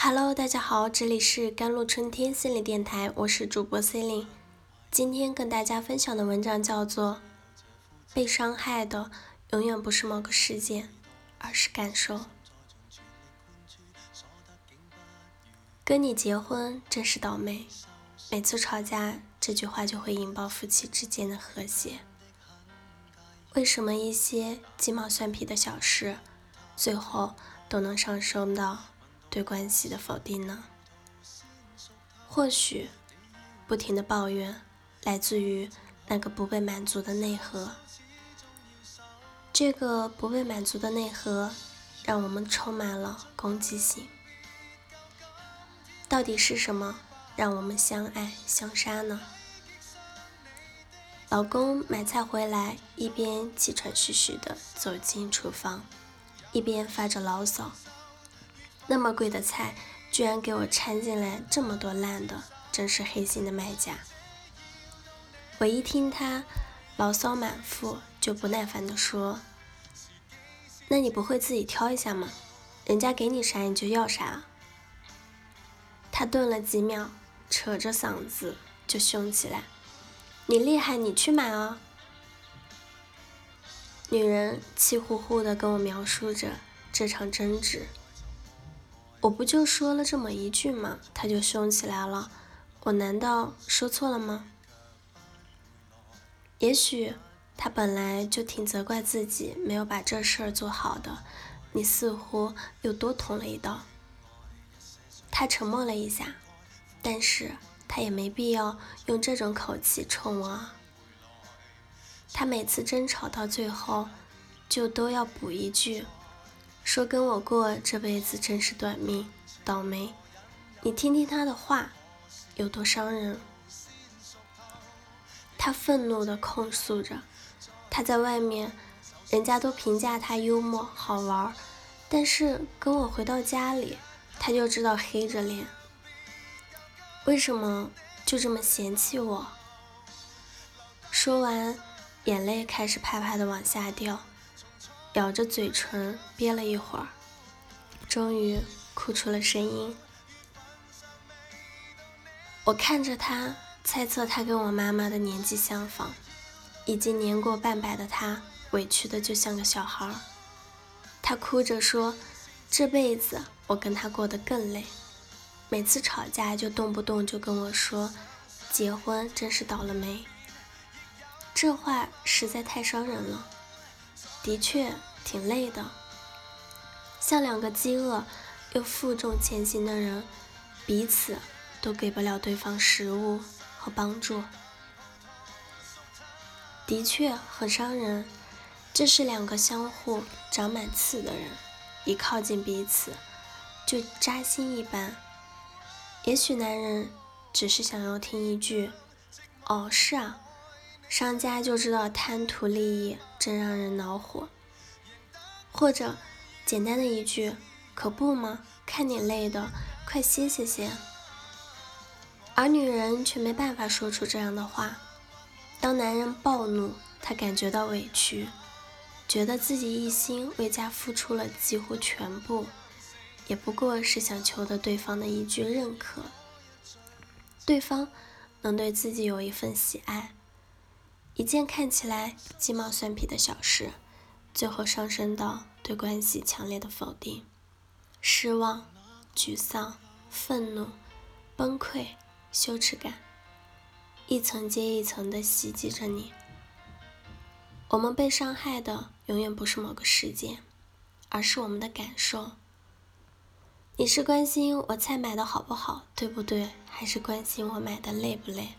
Hello，大家好，这里是甘露春天心理电台，我是主播 C e 今天跟大家分享的文章叫做《被伤害的永远不是某个事件，而是感受》。跟你结婚真是倒霉，每次吵架这句话就会引爆夫妻之间的和谐。为什么一些鸡毛蒜皮的小事，最后都能上升到？对关系的否定呢？或许不停的抱怨来自于那个不被满足的内核。这个不被满足的内核，让我们充满了攻击性。到底是什么让我们相爱相杀呢？老公买菜回来，一边气喘吁吁的走进厨房，一边发着牢骚。那么贵的菜，居然给我掺进来这么多烂的，真是黑心的卖家。我一听他牢骚满腹，就不耐烦地说：“那你不会自己挑一下吗？人家给你啥你就要啥。”他顿了几秒，扯着嗓子就凶起来：“你厉害，你去买啊！”女人气呼呼地跟我描述着这场争执。我不就说了这么一句吗？他就凶起来了。我难道说错了吗？也许他本来就挺责怪自己没有把这事儿做好的。你似乎又多捅了一刀。他沉默了一下，但是他也没必要用这种口气冲我。他每次争吵到最后，就都要补一句。说跟我过这辈子真是短命，倒霉。你听听他的话，有多伤人。他愤怒地控诉着，他在外面，人家都评价他幽默好玩，但是跟我回到家里，他就知道黑着脸。为什么就这么嫌弃我？说完，眼泪开始啪啪地往下掉。咬着嘴唇，憋了一会儿，终于哭出了声音。我看着他，猜测他跟我妈妈的年纪相仿，已经年过半百的他，委屈的就像个小孩。他哭着说：“这辈子我跟他过得更累，每次吵架就动不动就跟我说，结婚真是倒了霉。”这话实在太伤人了。的确挺累的，像两个饥饿又负重前行的人，彼此都给不了对方食物和帮助，的确很伤人。这是两个相互长满刺的人，一靠近彼此就扎心一般。也许男人只是想要听一句“哦，是啊”。商家就知道贪图利益，真让人恼火。或者简单的一句“可不吗？看你累的，快歇歇歇。”而女人却没办法说出这样的话。当男人暴怒，她感觉到委屈，觉得自己一心为家付出了几乎全部，也不过是想求得对方的一句认可，对方能对自己有一份喜爱。一件看起来鸡毛蒜皮的小事，最后上升到对关系强烈的否定、失望、沮丧、愤怒、崩溃、羞耻感，一层接一层的袭击着你。我们被伤害的永远不是某个事件，而是我们的感受。你是关心我菜买的好不好，对不对？还是关心我买的累不累？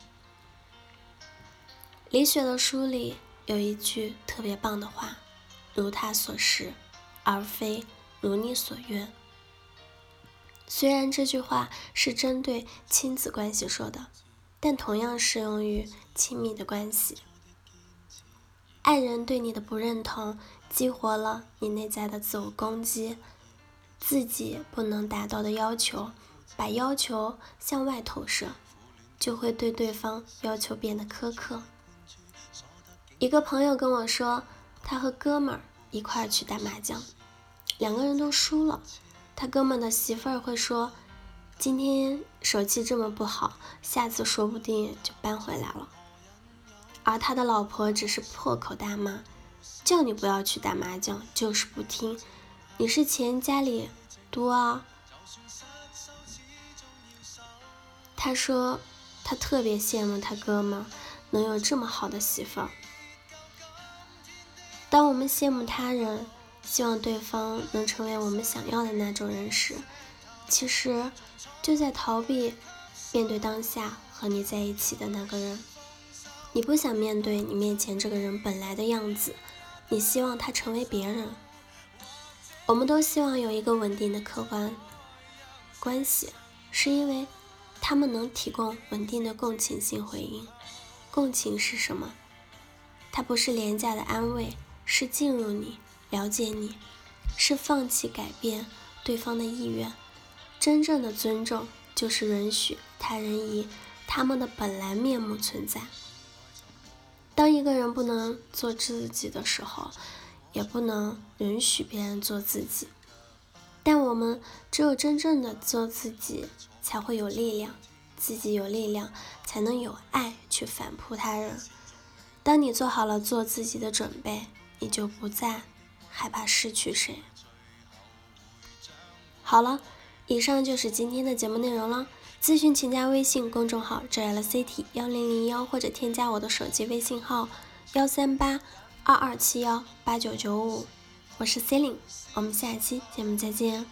李雪的书里有一句特别棒的话：“如他所示，而非如你所愿。”虽然这句话是针对亲子关系说的，但同样适用于亲密的关系。爱人对你的不认同，激活了你内在的自我攻击，自己不能达到的要求，把要求向外投射，就会对对方要求变得苛刻。一个朋友跟我说，他和哥们儿一块去打麻将，两个人都输了。他哥们的媳妇儿会说：“今天手气这么不好，下次说不定就搬回来了。而他的老婆只是破口大骂，叫你不要去打麻将，就是不听。你是钱家里多啊？他说他特别羡慕他哥们能有这么好的媳妇儿。当我们羡慕他人，希望对方能成为我们想要的那种人时，其实就在逃避面对当下和你在一起的那个人。你不想面对你面前这个人本来的样子，你希望他成为别人。我们都希望有一个稳定的客观关系，是因为他们能提供稳定的共情性回应。共情是什么？它不是廉价的安慰，是进入你，了解你，是放弃改变对方的意愿。真正的尊重就是允许他人以他们的本来面目存在。当一个人不能做自己的时候，也不能允许别人做自己。但我们只有真正的做自己，才会有力量。自己有力量，才能有爱去反扑他人。当你做好了做自己的准备，你就不再害怕失去谁。好了。以上就是今天的节目内容了。咨询请加微信公众号 JLCT 幺零零幺，或者添加我的手机微信号幺三八二二七幺八九九五。我是 c e l i n e 我们下期节目再见。